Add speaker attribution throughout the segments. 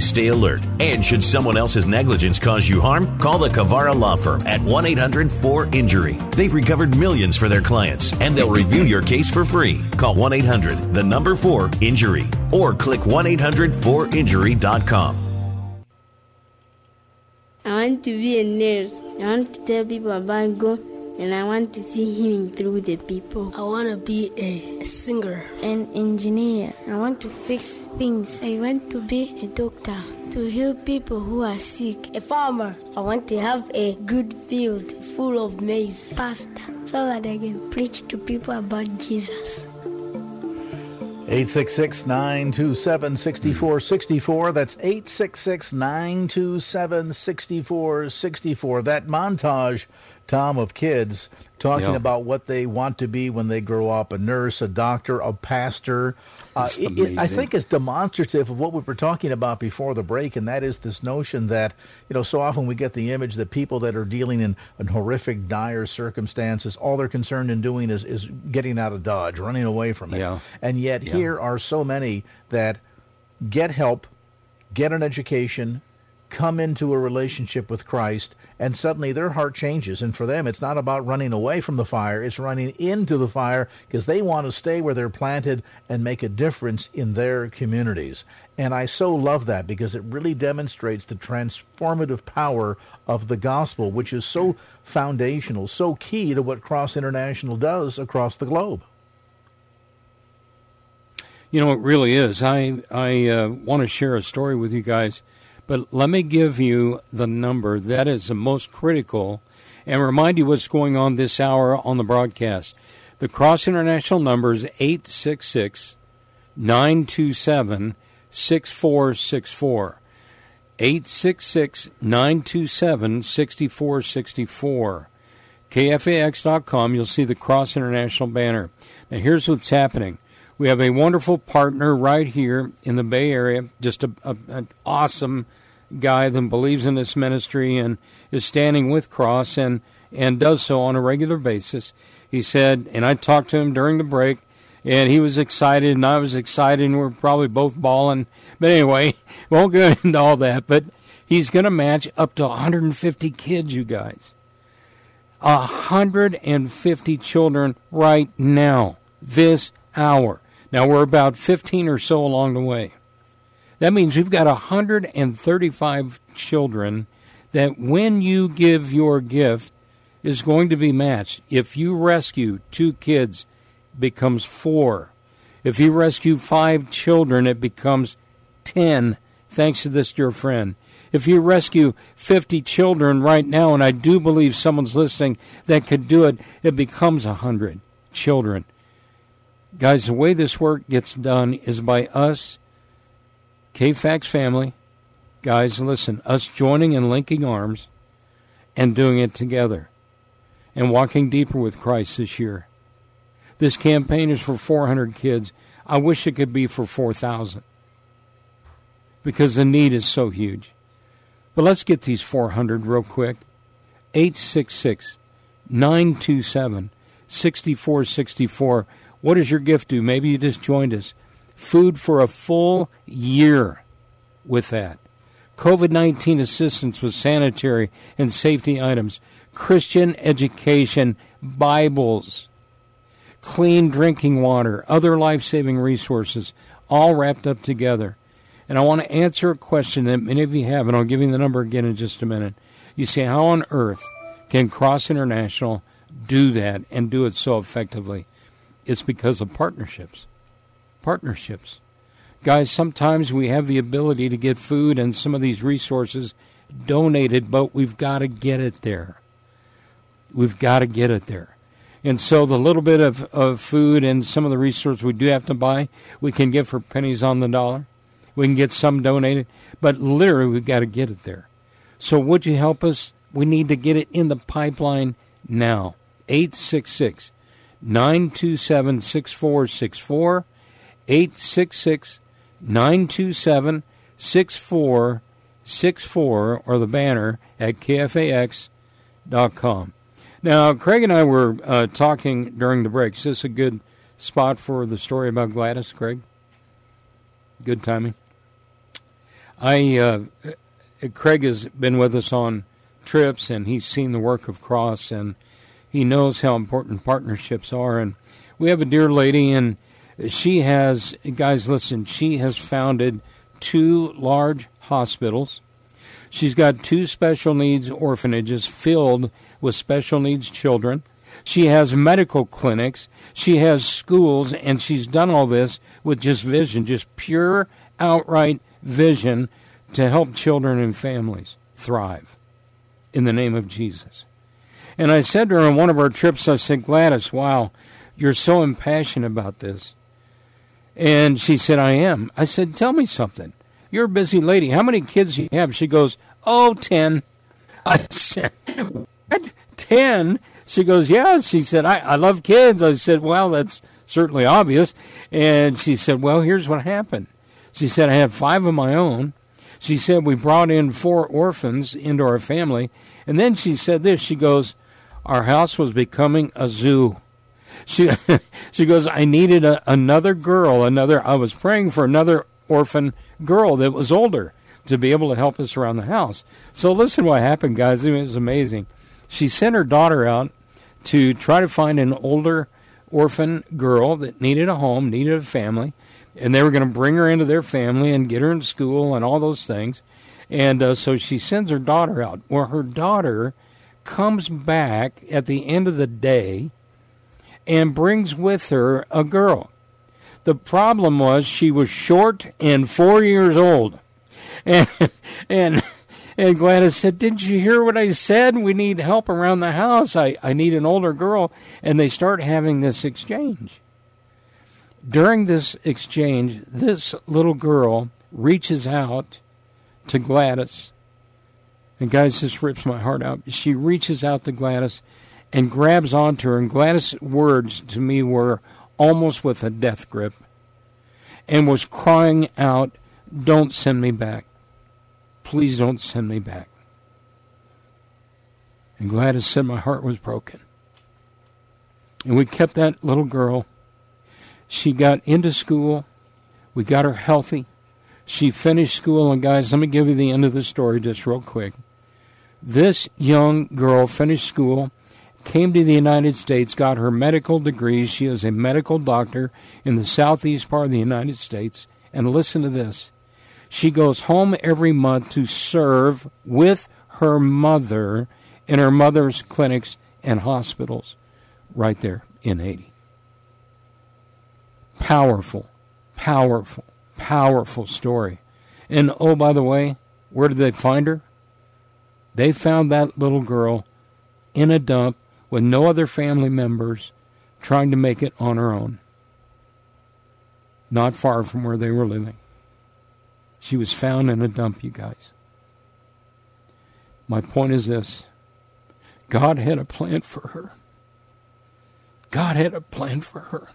Speaker 1: Stay alert. And should someone else's negligence cause you harm, call the Kavara Law Firm at 1 800 4 Injury. They've recovered millions for their clients, and they'll review your case for free. Call 1 800 the number 4 Injury or click 1 800 4Injury.com.
Speaker 2: I want to be a nurse. I want to tell people about God and I want to see healing through the people.
Speaker 3: I want to be a, a singer,
Speaker 2: an engineer. I want to fix things. I want to be a doctor to heal people who are sick.
Speaker 3: A farmer. I want to have a good field full of maize.
Speaker 2: Pastor, so that I can preach to people about Jesus.
Speaker 4: 866 927 6464. That's 866 927 6464. That montage Tom, of kids talking about what they want to be when they grow up a nurse, a doctor, a pastor. Uh, it, it, I think it's demonstrative of what we were talking about before the break, and that is this notion that, you know, so often we get the image that people that are dealing in, in horrific, dire circumstances, all they're concerned in doing is, is getting out of Dodge, running away from it.
Speaker 5: Yeah.
Speaker 4: And yet
Speaker 5: yeah.
Speaker 4: here are so many that get help, get an education, come into a relationship with Christ, and suddenly their heart changes. And for them, it's not about running away from the fire, it's running into the fire because they want to stay where they're planted and make a difference in their communities. And I so love that because it really demonstrates the transformative power of the gospel, which is so foundational, so key to what Cross International does across the globe.
Speaker 5: You know, it really is. I I uh, want to share a story with you guys but let me give you the number that is the most critical and remind you what's going on this hour on the broadcast. The Cross International number is 866 927 6464. 866 927 6464. KFAX.com, you'll see the Cross International banner. Now, here's what's happening. We have a wonderful partner right here in the Bay Area, just a, a, an awesome guy that believes in this ministry and is standing with Cross and, and does so on a regular basis. He said, and I talked to him during the break, and he was excited, and I was excited, and we're probably both bawling. But anyway, won't go into all that. But he's going to match up to 150 kids, you guys. 150 children right now, this hour. Now, we're about 15 or so along the way. That means we've got 135 children that when you give your gift is going to be matched. If you rescue two kids, becomes four. If you rescue five children, it becomes 10, thanks to this dear friend. If you rescue 50 children right now, and I do believe someone's listening that could do it, it becomes 100 children. Guys, the way this work gets done is by us KFAX family, guys, listen, us joining and linking arms and doing it together and walking deeper with Christ this year. This campaign is for 400 kids. I wish it could be for 4,000 because the need is so huge. But let's get these 400 real quick. 866 927 6464. What does your gift do? Maybe you just joined us food for a full year with that. COVID 19 assistance with sanitary and safety items, Christian education, Bibles, clean drinking water, other life saving resources, all wrapped up together. And I want to answer a question that many of you have, and I'll give you the number again in just a minute. You say, How on earth can Cross International do that and do it so effectively? It's because of partnerships partnerships. Guys, sometimes we have the ability to get food and some of these resources donated, but we've got to get it there. We've got to get it there. And so the little bit of, of food and some of the resources we do have to buy, we can get for pennies on the dollar. We can get some donated, but literally we've got to get it there. So would you help us? We need to get it in the pipeline now. 866 927 6464. 866 927 6464 or the banner at kfax.com. Now, Craig and I were uh, talking during the break. Is this a good spot for the story about Gladys, Craig? Good timing. I uh, Craig has been with us on trips, and he's seen the work of Cross, and he knows how important partnerships are. And we have a dear lady, and she has guys. Listen, she has founded two large hospitals. She's got two special needs orphanages filled with special needs children. She has medical clinics. She has schools, and she's done all this with just vision, just pure, outright vision to help children and families thrive in the name of Jesus. And I said to her on one of our trips, I said, Gladys, wow, you're so impassioned about this. And she said, I am. I said, Tell me something. You're a busy lady. How many kids do you have? She goes, Oh, ten. I said, What? Ten? She goes, Yeah. She said, I, I love kids. I said, Well, that's certainly obvious. And she said, Well, here's what happened. She said, I have five of my own. She said, We brought in four orphans into our family. And then she said this She goes, Our house was becoming a zoo. She, she goes, I needed a, another girl, another, I was praying for another orphan girl that was older to be able to help us around the house. So listen what happened, guys. It was amazing. She sent her daughter out to try to find an older orphan girl that needed a home, needed a family, and they were going to bring her into their family and get her in school and all those things. And uh, so she sends her daughter out. Well, her daughter comes back at the end of the day and brings with her a girl. The problem was she was short and four years old. And, and, and Gladys said, Didn't you hear what I said? We need help around the house. I, I need an older girl. And they start having this exchange. During this exchange, this little girl reaches out to Gladys. And guys, this rips my heart out. She reaches out to Gladys and grabs onto her. And Gladys' words to me were almost with a death grip and was crying out, Don't send me back. Please don't send me back. And Gladys said my heart was broken. And we kept that little girl. She got into school. We got her healthy. She finished school. And guys, let me give you the end of the story just real quick. This young girl finished school came to the United States, got her medical degree. She is a medical doctor in the southeast part of the United States. And listen to this she goes home every month to serve with her mother in her mother's clinics and hospitals right there in Haiti. Powerful, powerful, powerful story. And oh, by the way, where did they find her? They found that little girl in a dump with no other family members, trying to make it on her own. Not far from where they were living. She was found in a dump, you guys. My point is this God had a plan for her. God had a plan for her.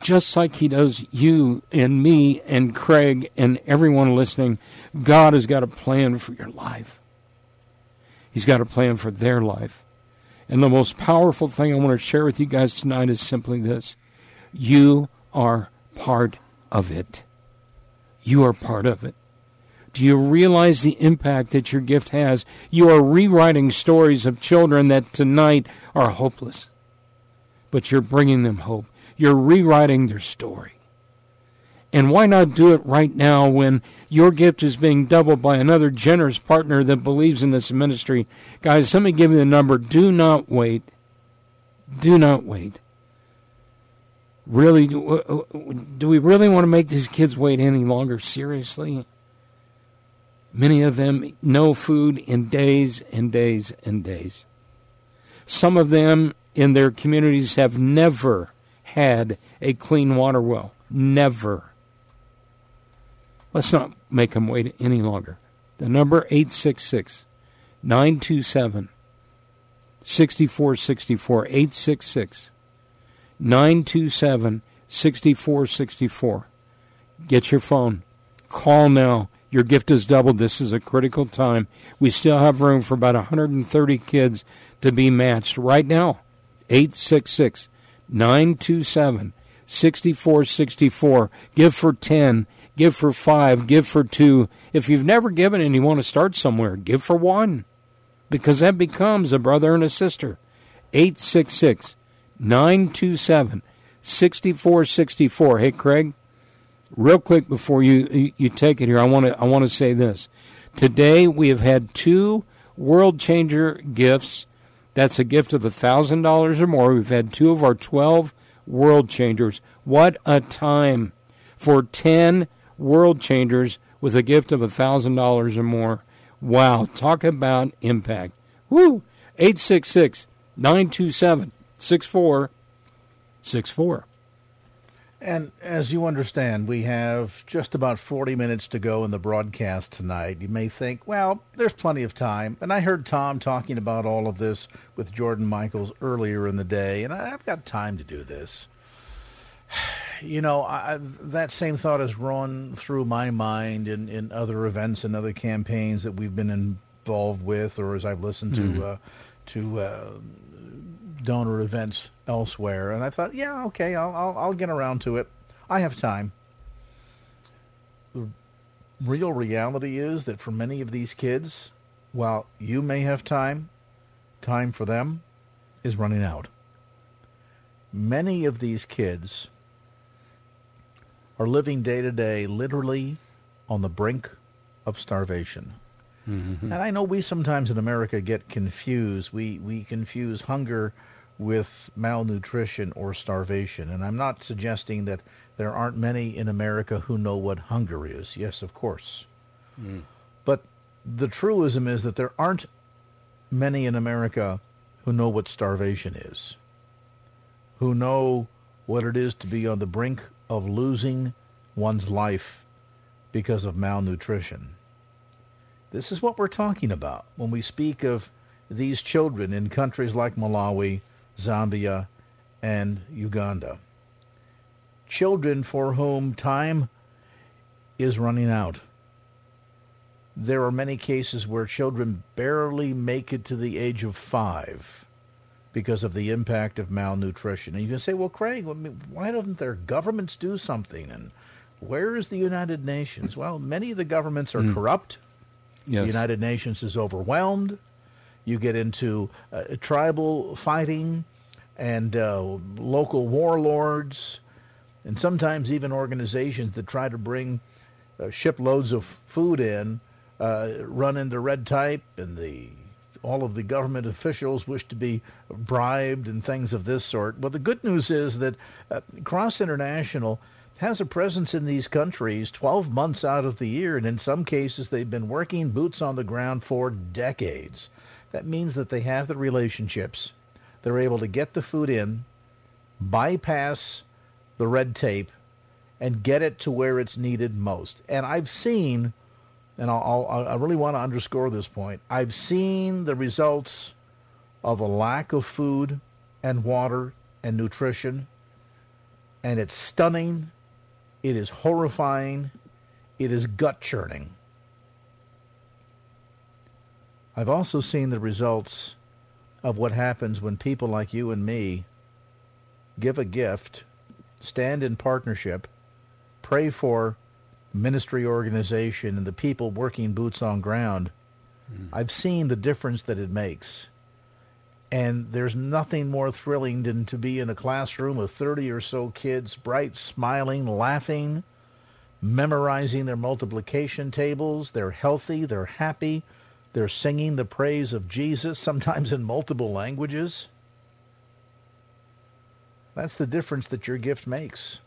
Speaker 5: Just like He does you and me and Craig and everyone listening, God has got a plan for your life. He's got a plan for their life. And the most powerful thing I want to share with you guys tonight is simply this you are part of it. You are part of it. Do you realize the impact that your gift has? You are rewriting stories of children that tonight are hopeless, but you're bringing them hope. You're rewriting their story. And why not do it right now when your gift is being doubled by another generous partner that believes in this ministry? Guys, let me give you the number. Do not wait. Do not wait. Really, do uh, uh, we really want to make these kids wait any longer? Seriously? Many of them no food in days and days and days. Some of them in their communities have never had a clean water well. Never. Let's not make them wait any longer. The number 866 927 6464 866 927 6464. Get your phone. Call now. Your gift is doubled. This is a critical time. We still have room for about 130 kids to be matched right now. 866 927 6464. Give for 10. Give for 5. Give for 2. If you've never given and you want to start somewhere, give for 1. Because that becomes a brother and a sister. 866 927 6464. Hey, Craig, real quick before you, you take it here, I want to I want to say this. Today we have had two world changer gifts. That's a gift of $1,000 or more. We've had two of our 12 world changers. What a time for 10 world changers with a gift of $1,000 or more. Wow, talk about impact. Woo! 866 927 6464.
Speaker 4: And as you understand, we have just about 40 minutes to go in the broadcast tonight. You may think, well, there's plenty of time. And I heard Tom talking about all of this with Jordan Michaels earlier in the day, and I've got time to do this. You know, I, that same thought has run through my mind in, in other events and other campaigns that we've been involved with, or as I've listened
Speaker 5: Mm-hmm.
Speaker 4: to uh, to uh, donor events elsewhere. And I thought, yeah, okay, I'll, I'll, I'll get around to it. I have time. The real reality is that for many of these kids, while you may have time, time for them is running out. Many of these kids are living day to day literally on the brink of starvation. Mm-hmm. And I know we sometimes in America get confused. We we confuse hunger with malnutrition or starvation. And I'm not suggesting that there aren't many in America who know what hunger is. Yes, of course. Mm. But the truism is that there aren't many in America who know what starvation is, who know what it is to be on the brink of losing one's life because of malnutrition. This is what we're talking about when we speak of these children in countries like Malawi, Zambia, and Uganda. Children for whom time is running out. There are many cases where children barely make it to the age of five because of the impact of malnutrition. And you can say, well, Craig, why don't their governments do something? And where is the United Nations? Well, many of the governments are corrupt.
Speaker 5: Yes.
Speaker 4: The United Nations is overwhelmed. You get into uh, tribal fighting and uh, local warlords, and sometimes even organizations that try to bring uh, shiploads of food in uh, run into red tape, and the all of the government officials wish to be bribed and things of this sort. Well, the good news is that uh, Cross International has a presence in these countries 12 months out of the year, and in some cases they've been working boots on the ground for decades. That means that they have the relationships. They're able to get the food in, bypass the red tape, and get it to where it's needed most. And I've seen, and I'll, I'll, I really want to underscore this point, I've seen the results of a lack of food and water and nutrition, and it's stunning. It is horrifying. It is gut churning. I've also seen the results of what happens when people like you and me give a gift, stand in partnership, pray for ministry organization and the people working boots on ground. Hmm. I've seen the difference that it makes. And there's nothing more thrilling than to be in a classroom of 30 or so kids, bright, smiling, laughing, memorizing their multiplication tables. They're healthy, they're happy, they're singing the praise of Jesus, sometimes in multiple languages. That's the difference that your gift makes.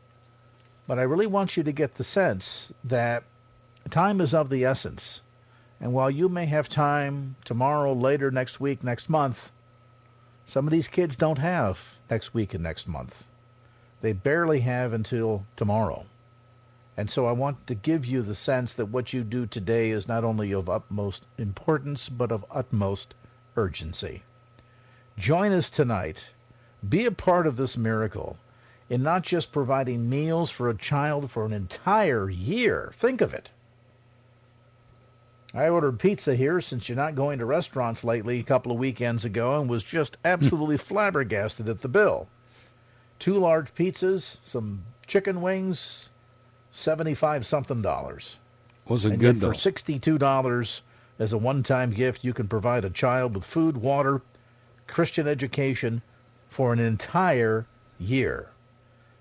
Speaker 4: But I really want you to get the sense that time is of the essence. And while you may have time tomorrow, later, next week, next month, some of these kids don't have next week and next month. They barely have until tomorrow. And so I want to give you the sense that what you do today is not only of utmost importance, but of utmost urgency. Join us tonight. Be a part of this miracle in not just providing meals for a child for an entire year. Think of it. I ordered pizza here since you're not going to restaurants lately a couple of weekends ago and was just hmm. absolutely flabbergasted at the bill. Two large pizzas, some chicken wings, 75 something dollars.
Speaker 5: Was it
Speaker 4: and
Speaker 5: good though?
Speaker 4: For $62 as a one-time gift, you can provide a child with food, water, Christian education for an entire year.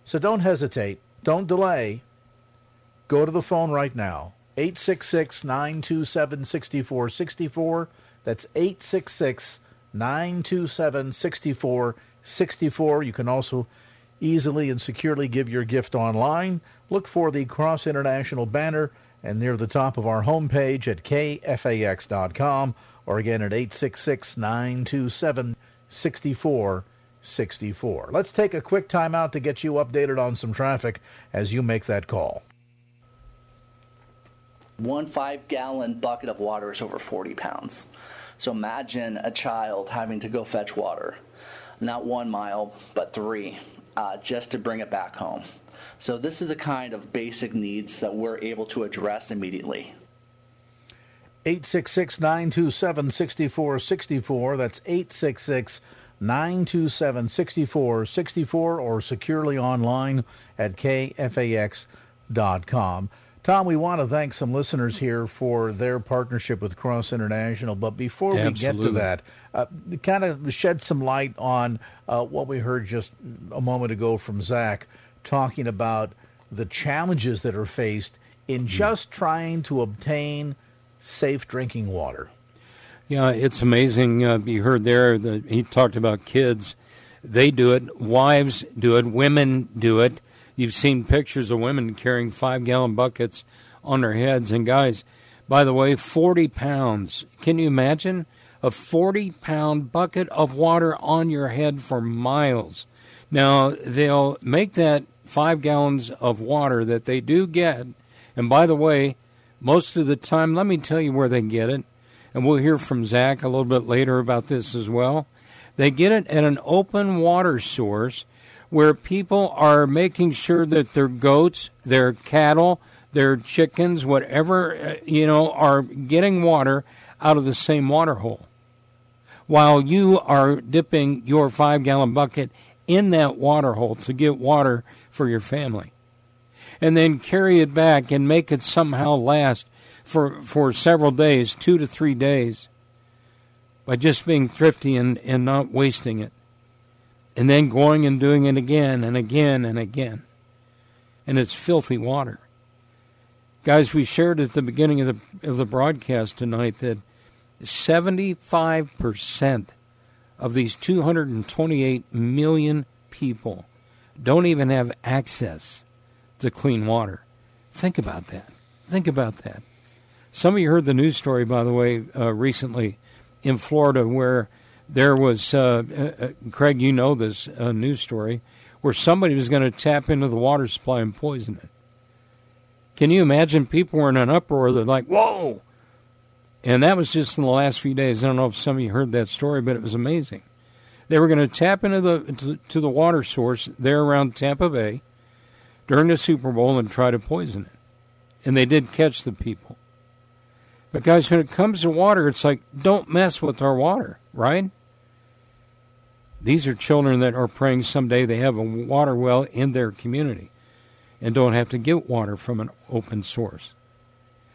Speaker 4: So don't hesitate. Don't delay. Go to the phone right now. 866-927-6464. That's 866-927-6464. You can also easily and securely give your gift online. Look for the Cross International banner and near the top of our homepage at kfax.com or again at 866-927-6464. Let's take a quick time out to get you updated on some traffic as you make that call.
Speaker 6: One five gallon bucket of water is over 40 pounds. So imagine a child having to go fetch water, not one mile, but three, uh, just to bring it back home. So this is the kind of basic needs that we're able to address immediately.
Speaker 4: 866-927-6464. That's 866-927-6464 or securely online at kfax.com. Tom, we want to thank some listeners here for their partnership with Cross International. But before we get to that, uh, kind of shed some light on uh, what we heard just a moment ago from Zach talking about the challenges that are faced in just trying to obtain safe drinking water.
Speaker 5: Yeah, it's amazing. Uh, you heard there that he talked about kids. They do it. Wives do it. Women do it. You've seen pictures of women carrying five gallon buckets on their heads. And guys, by the way, 40 pounds. Can you imagine? A 40 pound bucket of water on your head for miles. Now, they'll make that five gallons of water that they do get. And by the way, most of the time, let me tell you where they get it. And we'll hear from Zach a little bit later about this as well. They get it at an open water source where people are making sure that their goats, their cattle, their chickens, whatever, uh, you know, are getting water out of the same water hole. While you are dipping your five gallon bucket in that water hole to get water for your family. And then carry it back and make it somehow last for, for several days, two to three days, by just being thrifty and, and not wasting it. And then going and doing it again and again and again. And it's filthy water. Guys, we shared at the beginning of the, of the broadcast tonight that 75% of these 228 million people don't even have access to clean water. Think about that. Think about that. Some of you heard the news story, by the way, uh, recently in Florida, where there was, uh, uh, Craig, you know this uh, news story, where somebody was going to tap into the water supply and poison it. Can you imagine people were in an uproar? They're like, whoa! And that was just in the last few days. I don't know if some of you heard that story, but it was amazing. They were going to tap into the to, to the water source there around Tampa Bay during the Super Bowl and try to poison it. And they did catch the people. But guys, when it comes to water, it's like don't mess with our water, right? These are children that are praying someday they have a water well in their community and don't have to get water from an open source.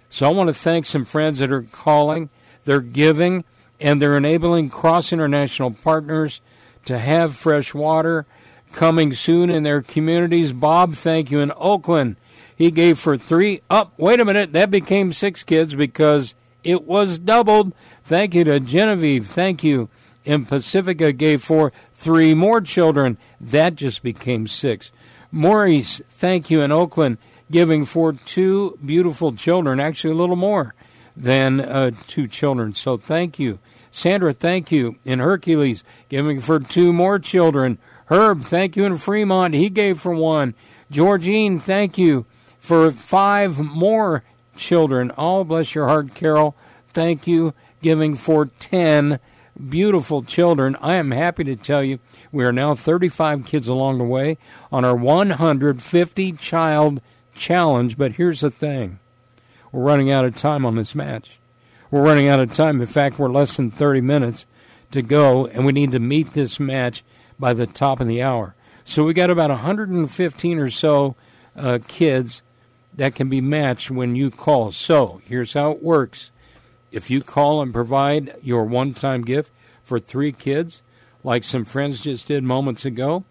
Speaker 5: So I want to thank some friends that are calling, they're giving, and they're enabling cross international partners to have fresh water coming soon in their communities. Bob, thank you in Oakland. He gave for three. Up, oh, wait a minute, that became six kids because it was doubled. Thank you to Genevieve. Thank you. In Pacifica gave for three more children. That just became six. Maurice, thank you in Oakland giving for two beautiful children, actually a little more than uh, two children. So thank you. Sandra, thank you in Hercules, giving for two more children. Herb, thank you in Fremont. He gave for one. Georgine, thank you. For five more children. Oh, bless your heart, Carol. Thank you. Giving for 10 beautiful children. I am happy to tell you we are now 35 kids along the way on our 150 child challenge. But here's the thing we're running out of time on this match. We're running out of time. In fact, we're less than 30 minutes to go, and we need to meet this match by the top of the hour. So we got about 115 or so uh, kids that can be matched when you call. So here's how it works. If you call and provide your one time gift for three kids, like some friends just did moments ago,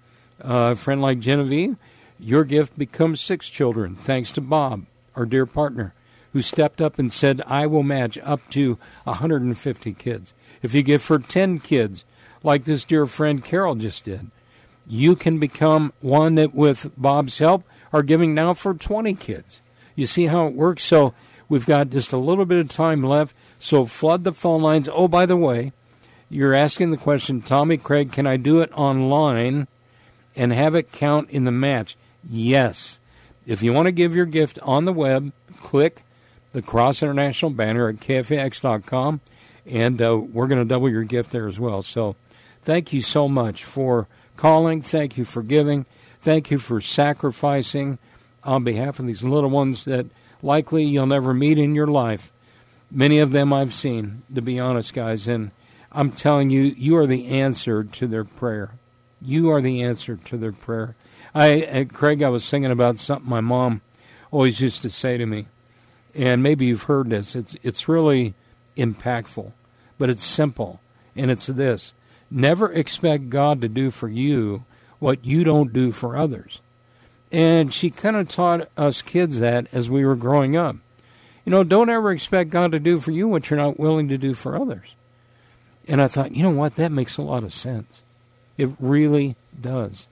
Speaker 5: uh, a friend like Genevieve, your gift becomes six children, thanks to Bob, our dear partner, who stepped up and said, I will match up to 150 kids. If you give for 10 kids, like this dear friend Carol just did, you can become one that, with Bob's help, are giving now for 20 kids. You see how it works? So we've got just a little bit of time left. So flood the phone lines. Oh, by the way, you're asking the question, Tommy Craig, can I do it online and have it count in the match? Yes. If you want to give your gift on the web, click the Cross International banner at KFAX.com, and uh, we're going to double your gift there as well. So thank you so much for calling. Thank you for giving. Thank you for sacrificing on behalf of these little ones that likely you'll never meet in your life. Many of them I've seen, to be honest, guys, and I'm telling you, you are the answer to their prayer. You are the answer to their prayer. I, uh, Craig, I was thinking about something my mom always used to say to me, and maybe you've heard this. It's it's really impactful, but it's simple, and it's this: never expect God to do for you what you don't do for others. And she kind of taught us kids that as we were growing up. You know, don't ever expect God to do for you what you're not willing to do for others. And I thought, you know what? That makes a lot of sense. It really does.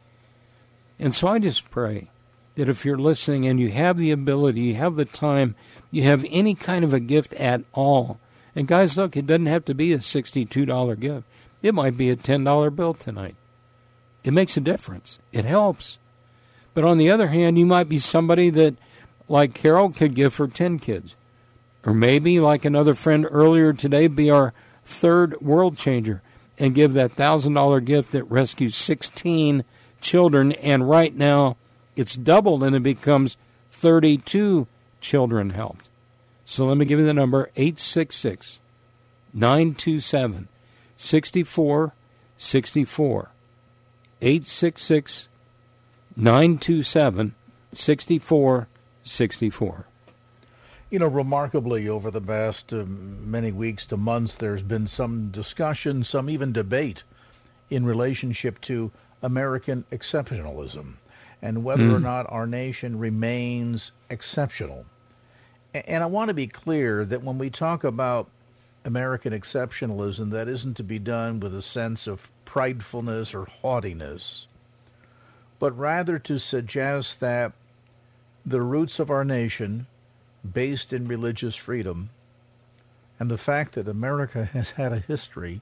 Speaker 5: And so I just pray that if you're listening and you have the ability, you have the time, you have any kind of a gift at all. And guys, look, it doesn't have to be a $62 gift. It might be a $10 bill tonight. It makes a difference. It helps. But on the other hand, you might be somebody that, like Carol, could give for 10 kids. Or maybe, like another friend earlier today, be our third world changer and give that $1,000 gift that rescues 16 children. And right now, it's doubled and it becomes 32 children helped. So let me give you the number 866 927 6464. 866 927 6464.
Speaker 4: You know, remarkably, over the past uh, many weeks to months, there's been some discussion, some even debate in relationship to American exceptionalism and whether mm. or not our nation remains exceptional. And I want to be clear that when we talk about American exceptionalism, that isn't to be done with a sense of pridefulness or haughtiness but rather to suggest that the roots of our nation, based in religious freedom, and the fact that America has had a history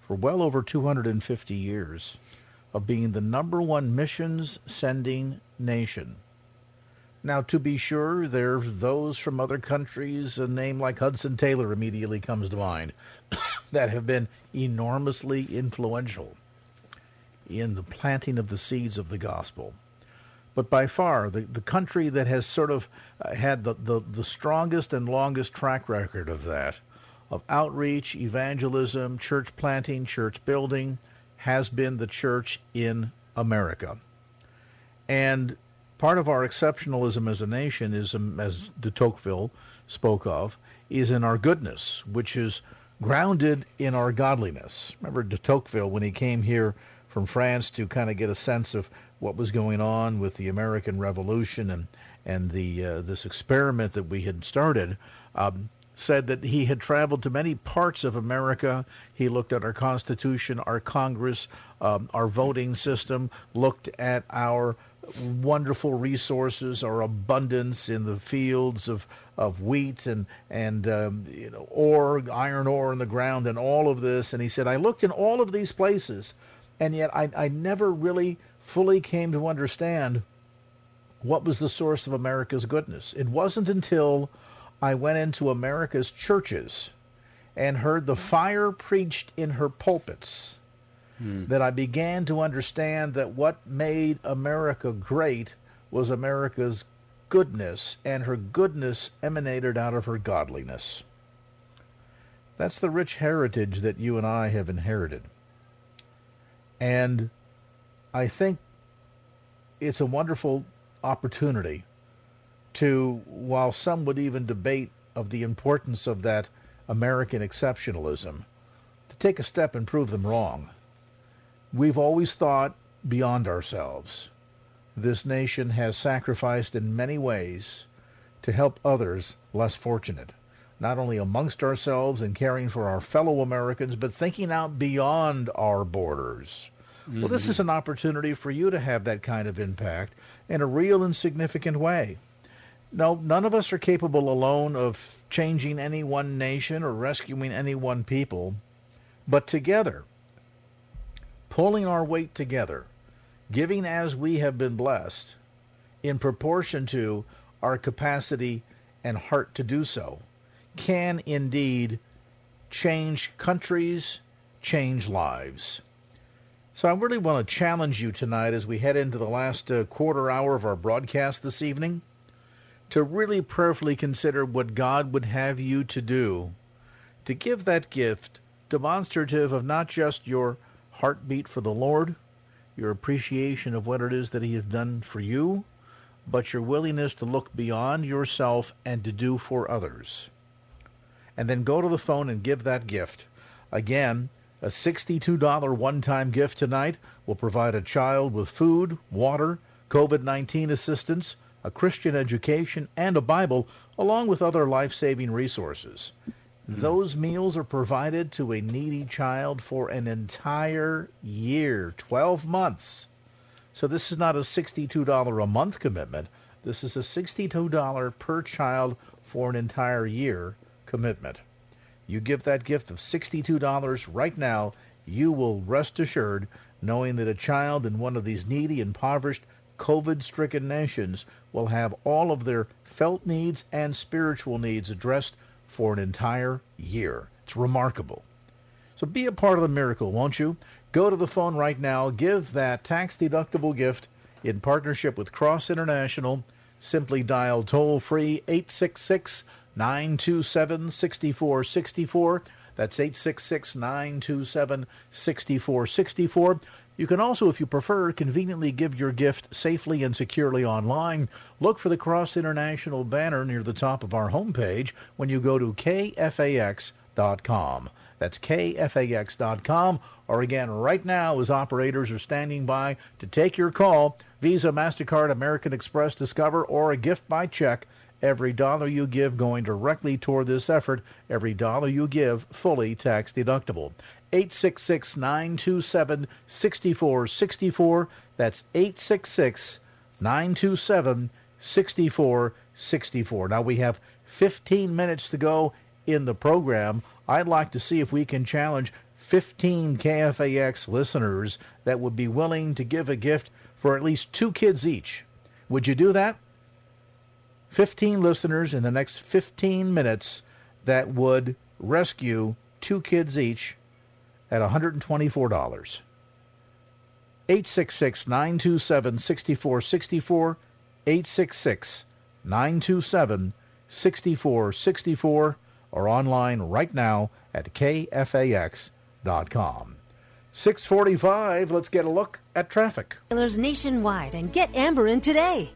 Speaker 4: for well over 250 years of being the number one missions sending nation. Now, to be sure, there are those from other countries, a name like Hudson Taylor immediately comes to mind, that have been enormously influential in the planting of the seeds of the gospel. But by far, the, the country that has sort of uh, had the, the, the strongest and longest track record of that, of outreach, evangelism, church planting, church building, has been the church in America. And part of our exceptionalism as a nation is, um, as de Tocqueville spoke of, is in our goodness, which is grounded in our godliness. Remember de Tocqueville when he came here from France to kind of get a sense of what was going on with the American Revolution and and the uh, this experiment that we had started. Um, said that he had traveled to many parts of America. He looked at our Constitution, our Congress, um, our voting system, looked at our wonderful resources, or abundance in the fields of, of wheat and and um, you know ore, iron ore in the ground, and all of this. And he said, I looked in all of these places and yet I, I never really fully came to understand what was the source of America's goodness. It wasn't until I went into America's churches and heard the fire preached in her pulpits hmm. that I began to understand that what made America great was America's goodness, and her goodness emanated out of her godliness. That's the rich heritage that you and I have inherited. And I think it's a wonderful opportunity to, while some would even debate of the importance of that American exceptionalism, to take a step and prove them wrong. We've always thought beyond ourselves. This nation has sacrificed in many ways to help others less fortunate, not only amongst ourselves and caring for our fellow Americans, but thinking out beyond our borders. Mm-hmm. Well, this is an opportunity for you to have that kind of impact in a real and significant way. No, none of us are capable alone of changing any one nation or rescuing any one people, but together, pulling our weight together, giving as we have been blessed, in proportion to our capacity and heart to do so, can indeed change countries, change lives. So I really want to challenge you tonight as we head into the last uh, quarter hour of our broadcast this evening to really prayerfully consider what God would have you to do to give that gift demonstrative of not just your heartbeat for the Lord, your appreciation of what it is that he has done for you, but your willingness to look beyond yourself and to do for others. And then go to the phone and give that gift. Again, a $62 one-time gift tonight will provide a child with food, water, COVID-19 assistance, a Christian education, and a Bible, along with other life-saving resources. Mm-hmm. Those meals are provided to a needy child for an entire year, 12 months. So this is not a $62 a month commitment. This is a $62 per child for an entire year commitment you give that gift of $62 right now, you will rest assured knowing that a child in one of these needy, impoverished, COVID-stricken nations will have all of their felt needs and spiritual needs addressed for an entire year. It's remarkable. So be a part of the miracle, won't you? Go to the phone right now. Give that tax-deductible gift in partnership with Cross International. Simply dial toll-free 866 927 6464. That's 866 927 6464. You can also, if you prefer, conveniently give your gift safely and securely online. Look for the Cross International banner near the top of our homepage when you go to kfax.com. That's kfax.com. Or again, right now, as operators are standing by to take your call, Visa, MasterCard, American Express, Discover, or a gift by check, Every dollar you give going directly toward this effort, every dollar you give fully tax deductible. 866 927 6464. That's 866 927 6464. Now we have 15 minutes to go in the program. I'd like to see if we can challenge 15 KFAX listeners that would be willing to give a gift for at least two kids each. Would you do that? 15 listeners in the next 15 minutes that would rescue two kids each at $124. 866 927 6464. 866 927 6464 or online right now at kfax.com. 645, let's get a look at traffic.
Speaker 7: Nationwide and get Amber in today.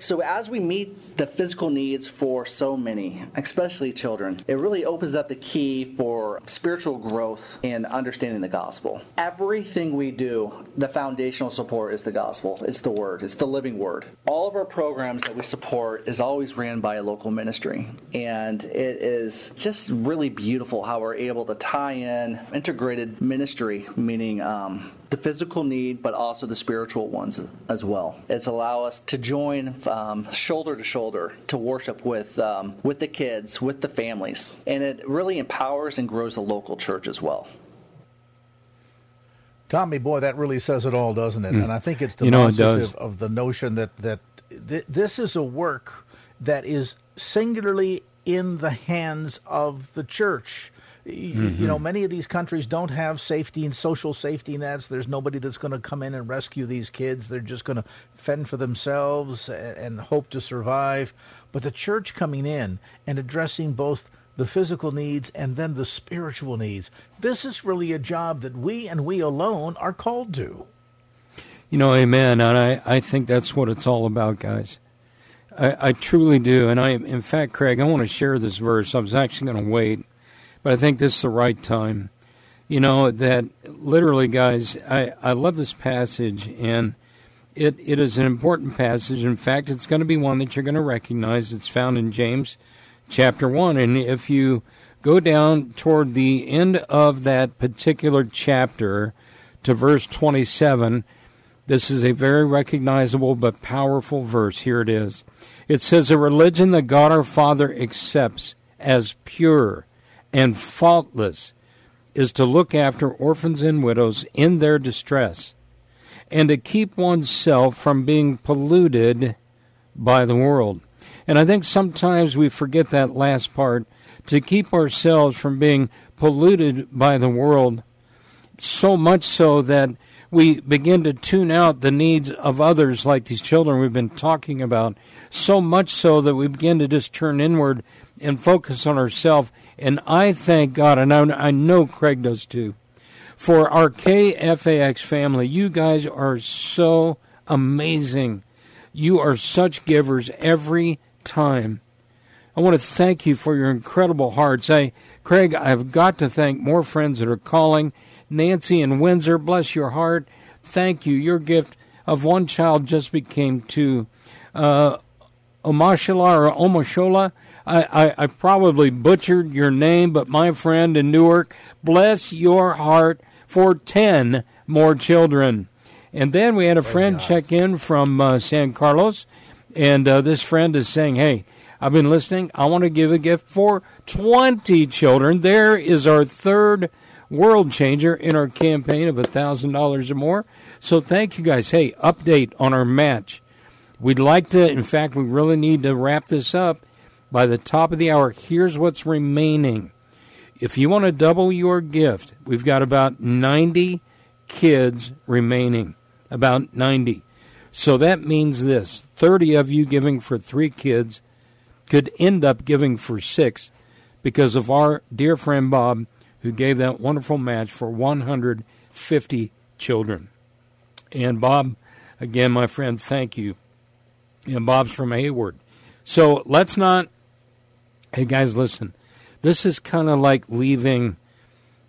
Speaker 6: So, as we meet the physical needs for so many, especially children, it really opens up the key for spiritual growth and understanding the gospel. Everything we do, the foundational support is the gospel. It's the word, it's the living word. All of our programs that we support is always ran by a local ministry. And it is just really beautiful how we're able to tie in integrated ministry, meaning um, the physical need, but also the spiritual ones as well. It's allow us to join um, shoulder to shoulder to worship with um, with the kids, with the families, and it really empowers and grows the local church as well.
Speaker 4: Tommy, boy, that really says it all, doesn't it?
Speaker 5: Mm.
Speaker 4: And I think it's
Speaker 5: You know it does.
Speaker 4: of the notion that that th- this is a work that is singularly in the hands of the church. Y- You mm-hmm.
Speaker 5: know,
Speaker 4: many of these countries don't have safety and social safety nets. There's nobody that's going to come in and rescue these kids. They're just going to fend for themselves and, and hope to survive. But the church coming in and addressing both the physical needs and then the spiritual needs. This is really a job that we and we alone are called to.
Speaker 5: You know, amen. And I, I think that's what it's all about, guys. I, I truly do. And I, in fact, Craig, I want to share this verse. I was actually going to wait, but I think this is the right time. You know, that literally, guys, I, I love this passage, and it, it is an important passage. In fact, it's going to be one that you're going to recognize. It's found in James chapter 1. And if you go down toward the end of that particular chapter to verse 27, this is a very recognizable but powerful verse. Here it is. It says, A religion that God our Father accepts as pure and faultless is to look after orphans and widows in their distress and to keep oneself from being polluted by the world. And I think sometimes we forget that last part to keep ourselves from being polluted by the world, so much so that we begin to tune out the needs of others, like these children we've been talking about, so much so that we begin to just turn inward and focus on ourselves. And I thank God, and I know Craig does too, for our KFAX family. You guys are so amazing. You are such givers every time. I want to thank you for your incredible hearts. I, Craig, I've got to thank more friends that are calling. Nancy and Windsor, bless your heart. Thank you. Your gift of one child just became two. Uh, Omashala or Omashola, I, I, I probably butchered your name, but my friend in Newark, bless your heart for 10 more children. And then we had a friend check in from uh, San Carlos, and uh, this friend is saying, Hey, I've been listening. I want to give a gift for 20 children. There is our third world changer in our campaign of $1,000 or more. So thank you guys. Hey, update on our match. We'd like to, in fact, we really need to wrap this up by the top of the hour. Here's what's remaining. If you want to double your gift, we've got about 90 kids remaining. About 90. So that means this 30 of you giving for three kids could end up giving for six because of our dear friend Bob, who gave that wonderful match for 150 children. And Bob, again, my friend, thank you. And Bob's from Hayward. So let's not, hey guys, listen. This is kind of like leaving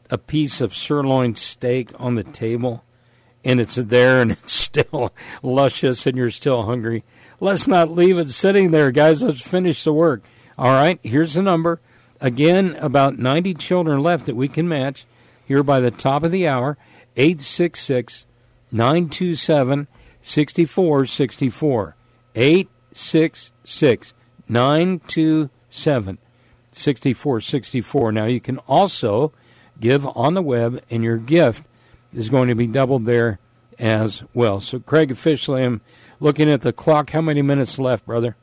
Speaker 5: a piece of sirloin steak on the table and it's there and it's still luscious and you're still hungry. Let's not leave it sitting there, guys. Let's finish the work. All right, here's the number. Again, about 90 children left that we can match here by the top of the hour 866 927 6464. 866 927 6464. Now, you can also give on the web, and your gift is going to be doubled there as well. So, Craig, officially, I'm looking at the clock. How many minutes left, brother?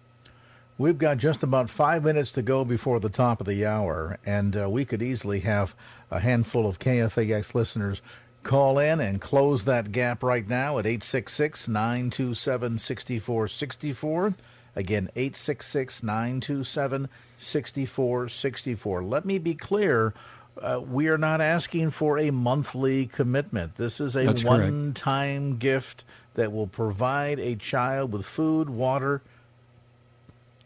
Speaker 4: We've got just about five minutes to go before the top of the hour, and uh, we could easily have a handful of KFAX listeners call in and close that gap right now at 866 927 6464. Again, 866 927 6464. Let me be clear. Uh, we are not asking for a monthly commitment. This is a one time gift that will provide a child with food, water,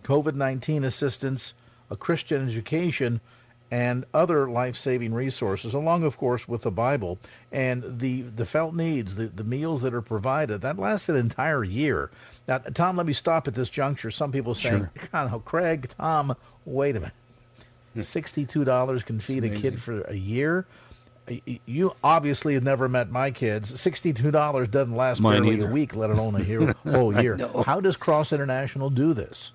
Speaker 4: COVID 19 assistance, a Christian education, and other life saving resources, along, of course, with the Bible. And the, the felt needs, the, the meals that are provided, that lasts an entire year. Now, Tom, let me stop at this juncture. Some people saying,
Speaker 5: Sure.
Speaker 4: God, oh, Craig, Tom, wait a minute. Hmm. $62 can feed a kid for a year. You obviously have never met my kids. $62 doesn't last
Speaker 5: Mine
Speaker 4: barely
Speaker 5: either.
Speaker 4: a week, let alone a year, whole year. How does Cross International do this?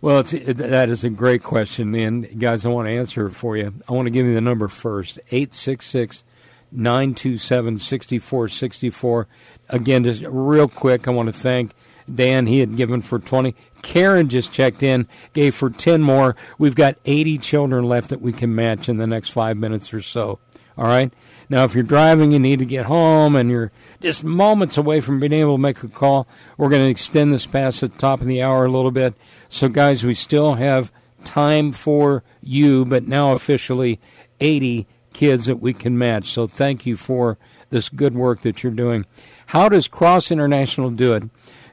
Speaker 5: Well, it, that is a great question, and guys, I want to answer it for you. I want to give you the number first: eight six six 927 6464. Again, just real quick, I want to thank Dan. He had given for 20. Karen just checked in, gave for 10 more. We've got 80 children left that we can match in the next five minutes or so. All right? Now, if you're driving, you need to get home, and you're just moments away from being able to make a call, we're going to extend this past the top of the hour a little bit. So, guys, we still have time for you, but now officially 80 kids that we can match. So, thank you for this good work that you're doing. How does Cross International do it?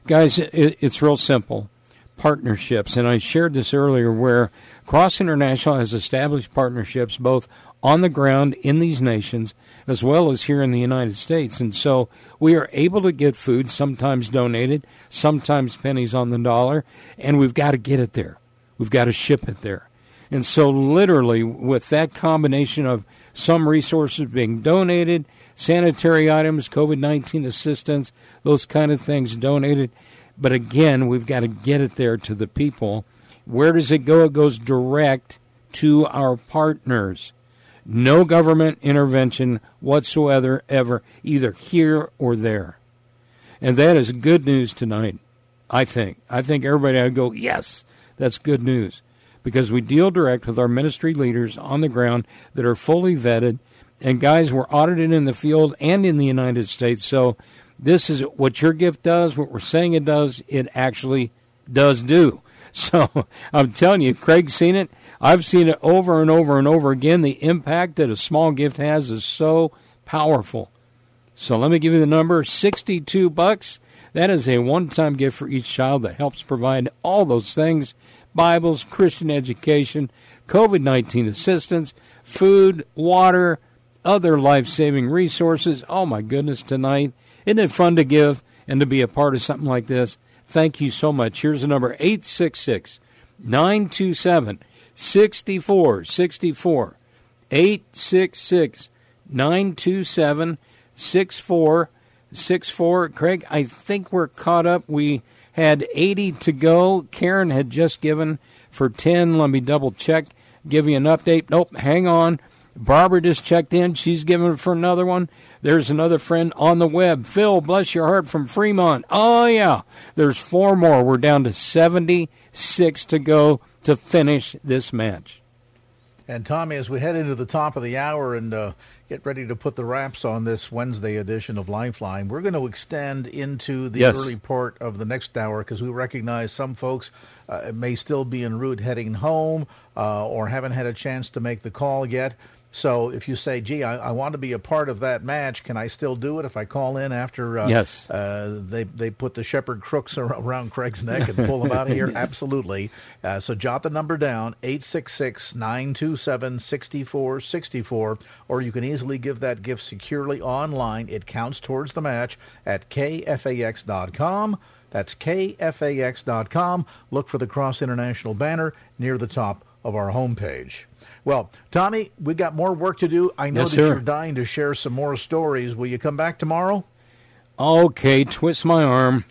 Speaker 5: Guys, it's real simple partnerships. And I shared this earlier where Cross International has established partnerships both on the ground in these nations as well as here in the United States. And so we are able to get food, sometimes donated, sometimes pennies on the dollar, and we've got to get it there. We've got to ship it there. And so, literally, with that combination of some resources being donated, sanitary items, COVID 19 assistance, those kind of things donated. But again, we've got to get it there to the people. Where does it go? It goes direct to our partners. No government intervention whatsoever, ever, either here or there. And that is good news tonight, I think. I think everybody would go, yes, that's good news. Because we deal direct with our ministry leaders on the ground that are fully vetted. And guys, we're audited in the field and in the United States. So this is what your gift does, what we're saying it does, it actually does do. So I'm telling you, Craig's seen it. I've seen it over and over and over again. The impact that a small gift has is so powerful. So let me give you the number 62 bucks. That is a one-time gift for each child that helps provide all those things: Bibles, Christian education, COVID-19 assistance, food, water, other life-saving resources. Oh my goodness, tonight. Isn't it fun to give and to be a part of something like this? Thank you so much. Here's the number 866 927 6464. 866 927 6464. Craig, I think we're caught up. We had 80 to go. Karen had just given for 10. Let me double check, give you an update. Nope, hang on. Barbara just checked in. She's giving for another one. There's another friend on the web. Phil, bless your heart, from Fremont. Oh, yeah. There's four more. We're down to 76 to go to finish this match.
Speaker 4: And Tommy, as we head into the top of the hour and uh, get ready to put the wraps on this Wednesday edition of Lifeline, we're going to extend into the yes. early part of the next hour because we recognize some folks uh, may still be en route heading home uh, or haven't had a chance to make the call yet. So if you say, "Gee, I, I, want to be a part of that match," can I still do it if I call in after? Uh,
Speaker 5: yes.
Speaker 4: Uh, they they put the shepherd crooks around Craig's neck and pull him out of here. yes. Absolutely. Uh, so jot the number down: 866-927-6464, or you can easily give that gift securely online. It counts towards the match at kfax.com. That's kfax.com. Look for the Cross International banner near the top of our homepage. Well, Tommy, we got more work to do. I know
Speaker 5: yes,
Speaker 4: that
Speaker 5: sir.
Speaker 4: you're dying to share some more stories. Will you come back tomorrow?
Speaker 5: Okay, twist my arm.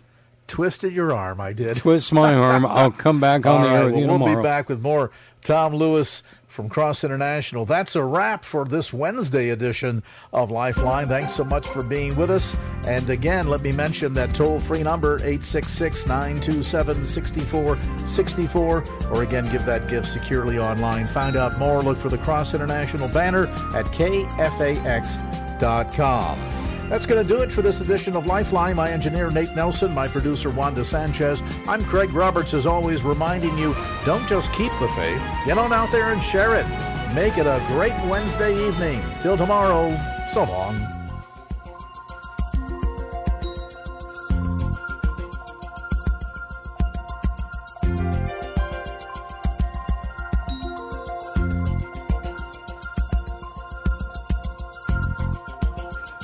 Speaker 4: Twisted your arm, I did.
Speaker 5: Twist my arm. I'll come back on
Speaker 4: All
Speaker 5: the
Speaker 4: right,
Speaker 5: air with
Speaker 4: well,
Speaker 5: you
Speaker 4: we'll
Speaker 5: tomorrow.
Speaker 4: We'll be back with more Tom Lewis from Cross International. That's a wrap for this Wednesday edition of Lifeline. Thanks so much for being with us. And again, let me mention that toll free number 866 927 6464. Or again, give that gift securely online. Find out more. Look for the Cross International banner at kfax.com. That's going to do it for this edition of Lifeline. My engineer, Nate Nelson, my producer, Wanda Sanchez. I'm Craig Roberts, as always, reminding you don't just keep the faith, get on out there and share it. Make it a great Wednesday evening. Till tomorrow, so long.